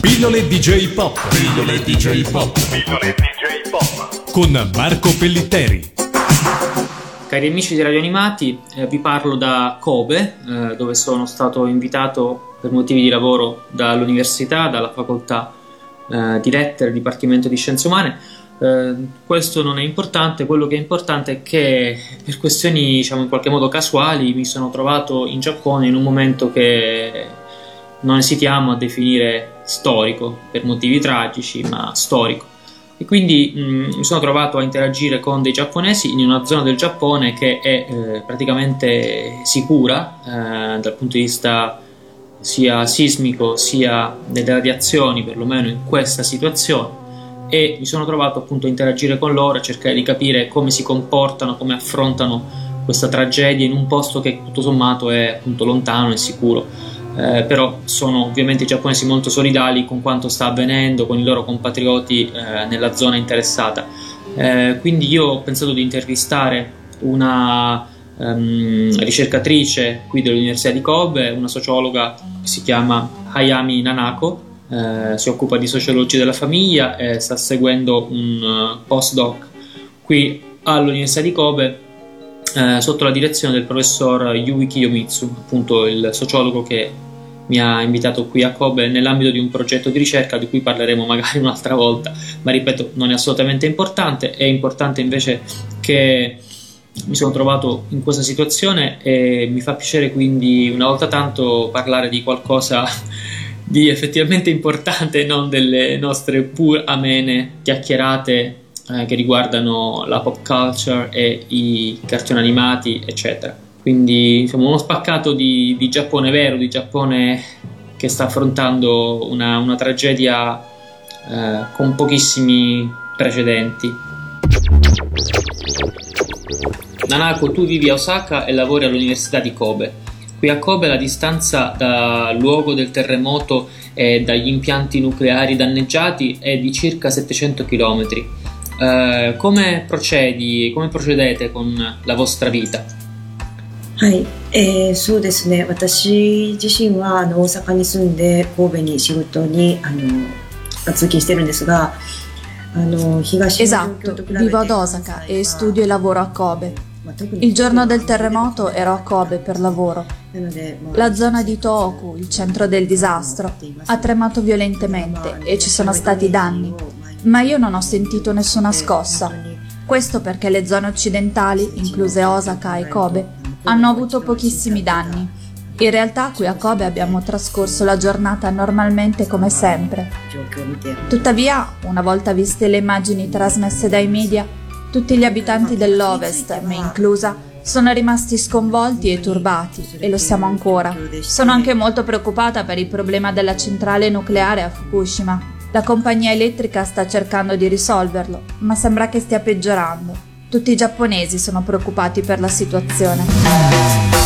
Pillole DJ Pop. Pillole DJ Pop. Pillole DJ Pop. Con Marco Pellitteri. Cari amici di Radio Animati, eh, vi parlo da Kobe, eh, dove sono stato invitato per motivi di lavoro dall'università, dalla facoltà eh, di lettere, Dipartimento di Scienze Umane. Eh, questo non è importante, quello che è importante è che per questioni diciamo in qualche modo casuali mi sono trovato in Giappone in un momento che non esitiamo a definire storico per motivi tragici, ma storico. E quindi mh, mm, mi sono trovato a interagire con dei giapponesi in una zona del Giappone che è eh, praticamente sicura eh, dal punto di vista sia sismico sia delle radiazioni, perlomeno in questa situazione. E mi sono trovato appunto a interagire con loro, a cercare di capire come si comportano, come affrontano questa tragedia in un posto che tutto sommato è appunto lontano e sicuro eh, però sono ovviamente i giapponesi molto solidali con quanto sta avvenendo con i loro compatrioti eh, nella zona interessata. Eh, quindi io ho pensato di intervistare una um, ricercatrice qui dell'Università di Kobe, una sociologa che si chiama Hayami Nanako, eh, si occupa di sociologia della famiglia e sta seguendo un uh, postdoc qui all'Università di Kobe eh, sotto la direzione del professor Yui Kiyomitsu, appunto il sociologo che mi ha invitato qui a Kobe nell'ambito di un progetto di ricerca di cui parleremo magari un'altra volta, ma ripeto, non è assolutamente importante, è importante invece che mi sono trovato in questa situazione e mi fa piacere quindi una volta tanto parlare di qualcosa di effettivamente importante, non delle nostre pur amene chiacchierate eh, che riguardano la pop culture e i cartoni animati, eccetera. Quindi insomma, uno spaccato di, di, Giappone vero, di Giappone che sta affrontando una, una tragedia eh, con pochissimi precedenti. Nanako, tu vivi a Osaka e lavori all'Università di Kobe. Qui a Kobe la distanza dal luogo del terremoto e dagli impianti nucleari danneggiati è di circa 700 km. Eh, come procedi, come procedete con la vostra vita? はい、えー、そうですね私自身はあの大阪に住んで神戸に仕事にあの通勤してるんですがあの東 Esatto, vivo ad Osaka e studio e lavoro a Kobe. Il giorno del terremoto ero a Kobe per lavoro. La zona di Tohoku, il centro del disastro, ha tremato violentemente e ci sono stati danni, ma io non ho sentito nessuna scossa. Questo perché le zone occidentali, incluse Osaka e Kobe, hanno avuto pochissimi danni. In realtà qui a Kobe abbiamo trascorso la giornata normalmente come sempre. Tuttavia, una volta viste le immagini trasmesse dai media, tutti gli abitanti dell'Ovest, me inclusa, sono rimasti sconvolti e turbati, e lo siamo ancora. Sono anche molto preoccupata per il problema della centrale nucleare a Fukushima. La compagnia elettrica sta cercando di risolverlo, ma sembra che stia peggiorando. Tutti i giapponesi sono preoccupati per la situazione.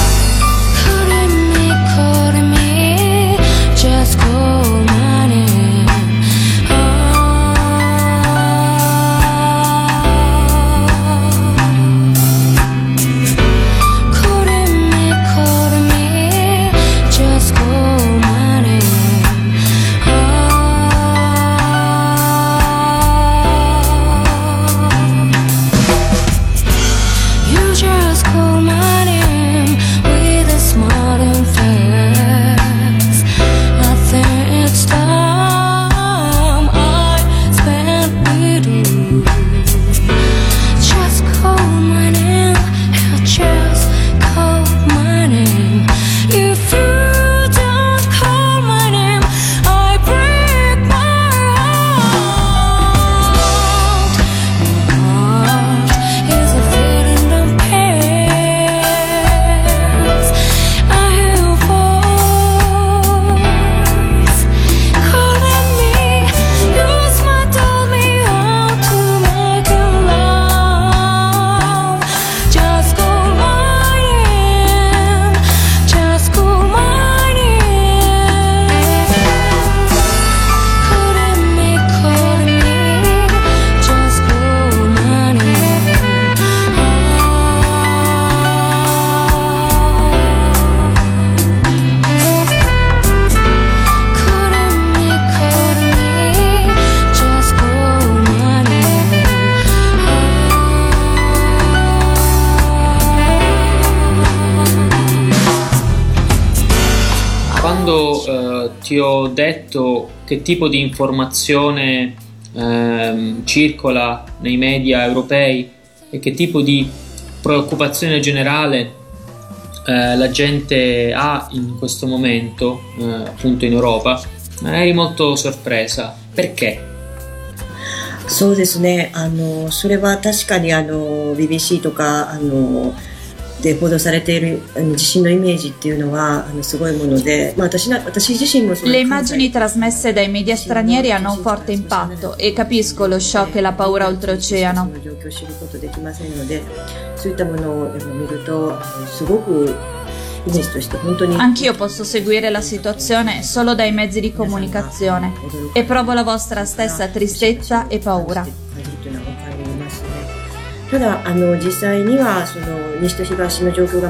ti ho detto che tipo di informazione ehm, circola nei media europei e che tipo di preoccupazione generale eh, la gente ha in questo momento, eh, appunto in Europa, eri molto sorpresa. Perché? そうですね。あの、それは確かにあの、BBC とか、あの、 で報道されている地震のイメージっていうのはあのすごいもので、まあ、私私自身も Le immagini trasmesse dai media stranieri hanno un forte impatto e capisco lo shock e la paura oltreoceano. そういったものを見るとすごく Anch'io posso seguire la situazione solo dai mezzi di comunicazione e provo la vostra stessa tristezza e paura.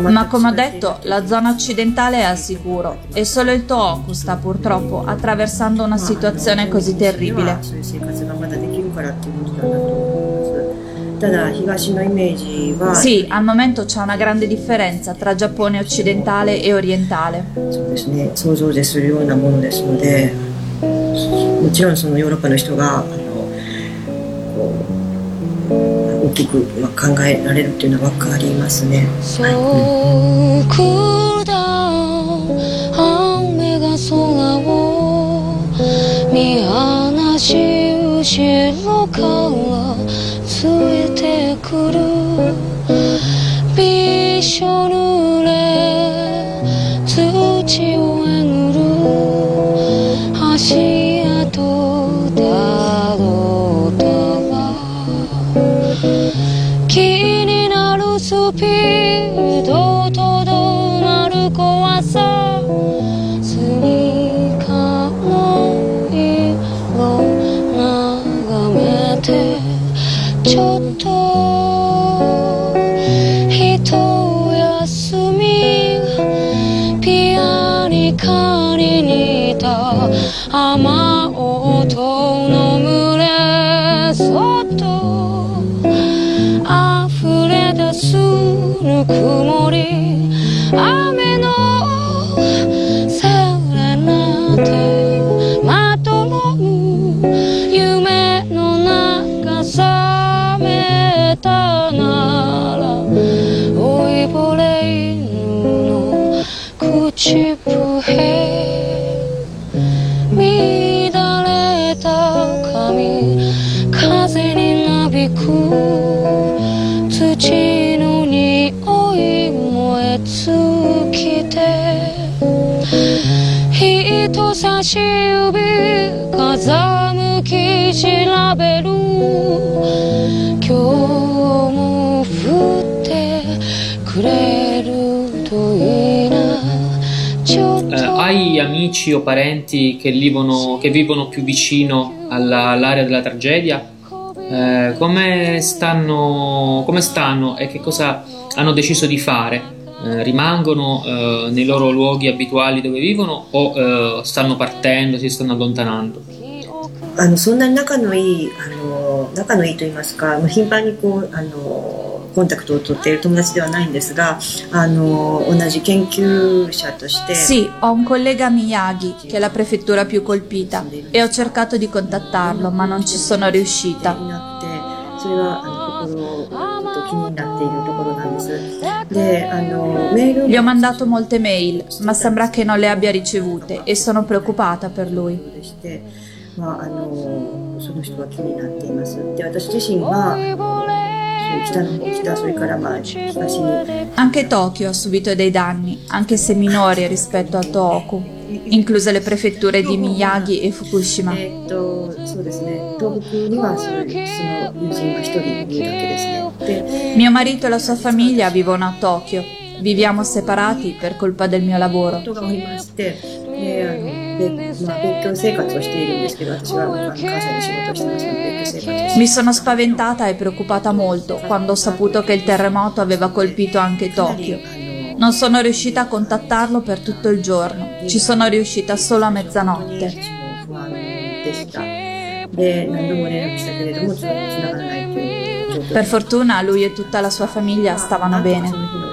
Ma come ho detto, la zona occidentale è al sicuro e solo il Tohoku sta purtroppo attraversando una situazione così terribile. Sì, al momento c'è una grande differenza tra Giappone occidentale e orientale. 想きく考えられるっていうのは分かりますね。はい。ょんちょっと一休み。ピアニカに似た雨音の群れそっと溢れ出すぬくも燃え尽きて人差し指風向き調べる今日も降ってくれるといいな Eh, hai amici o parenti che vivono, che vivono più vicino alla, all'area della tragedia? Eh, come, stanno, come stanno e che cosa hanno deciso di fare? Eh, rimangono eh, nei loro luoghi abituali dove vivono o eh, stanno partendo, si stanno allontanando? あのそんなに仲のいいあの仲のいいと言いますか頻繁にこうあのコンタクトを取っている友達ではないんですがあの同じ研究者として Sì, ho un collega a Miyagi che è la prefettura più colpita e ho cercato di contattarlo ma non ci sono riuscita それはあの心 と気になっているところなんですであのメール Gli ho mandato molte mail ma sembra che non le abbia ricevute e sono preoccupata per lui まあ、あのその人が気になっています。で私自身は北の方北それからまあ東に Anche Tokyo ha subito dei danni, anche se minori rispetto a Tohoku, incluse le prefetture di Miyagi e Fukushima. Mio marito e la sua famiglia vivono a Tokyo. Viviamo separati per colpa del mio lavoro. Mi sono spaventata e preoccupata molto quando ho saputo che il terremoto aveva colpito anche Tokyo. Non sono riuscita a contattarlo per tutto il giorno ci sono riuscita solo a mezzanotte. Per fortuna lui e tutta la sua famiglia stavano bene. Sì.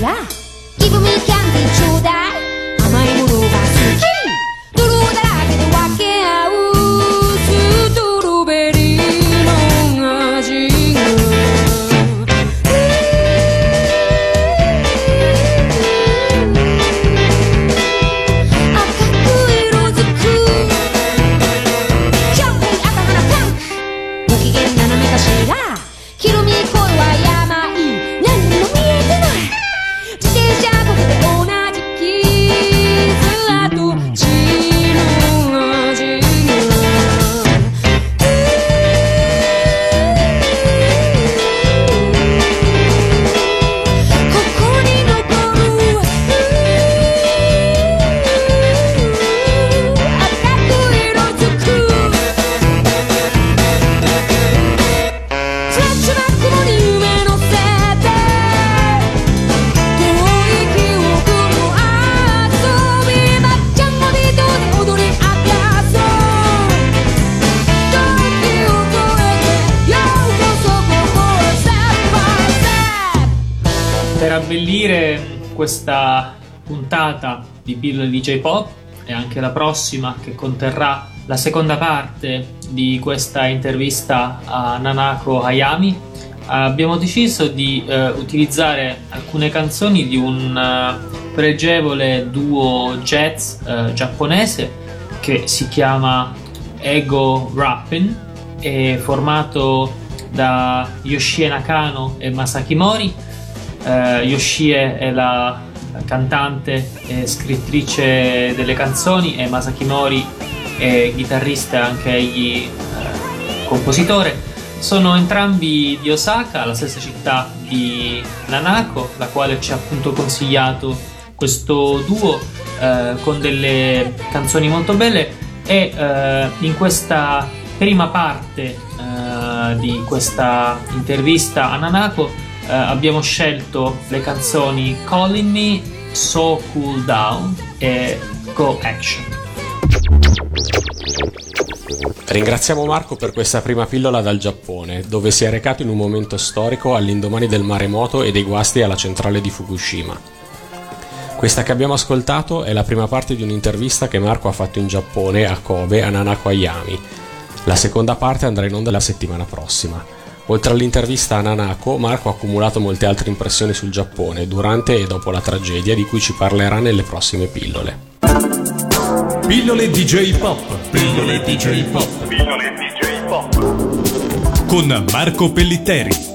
Yeah! ちょうだい甘いものがすき泥だらけで分け合うストロベリーの味が赤く色づく。キャンペーン赤花パンご機嫌斜めかしら。Questa puntata di Bill DJ Pop e anche la prossima che conterrà la seconda parte di questa intervista a Nanako Hayami. Abbiamo deciso di eh, utilizzare alcune canzoni di un uh, pregevole duo jazz uh, giapponese che si chiama Ego Rappin è formato da Yoshie Nakano e Masaki Mori eh, Yoshie è la cantante e scrittrice delle canzoni e Masaki Mori è chitarrista anche egli eh, compositore. Sono entrambi di Osaka, la stessa città di Nanako, la quale ci ha appunto consigliato questo duo eh, con delle canzoni molto belle e eh, in questa prima parte eh, di questa intervista a Nanako eh, abbiamo scelto le canzoni Calling Me, So Cool Down e Go Action. Ringraziamo Marco per questa prima pillola dal Giappone, dove si è recato in un momento storico all'indomani del maremoto e dei guasti alla centrale di Fukushima. Questa che abbiamo ascoltato è la prima parte di un'intervista che Marco ha fatto in Giappone a Kobe a Nanako Ayami. La seconda parte andrà in onda la settimana prossima. Oltre all'intervista a Nanako, Marco ha accumulato molte altre impressioni sul Giappone durante e dopo la tragedia di cui ci parlerà nelle prossime pillole. Pillole DJ Pop. Pillole DJ Pop. Pillole DJ Pop. Con Marco Pellitteri.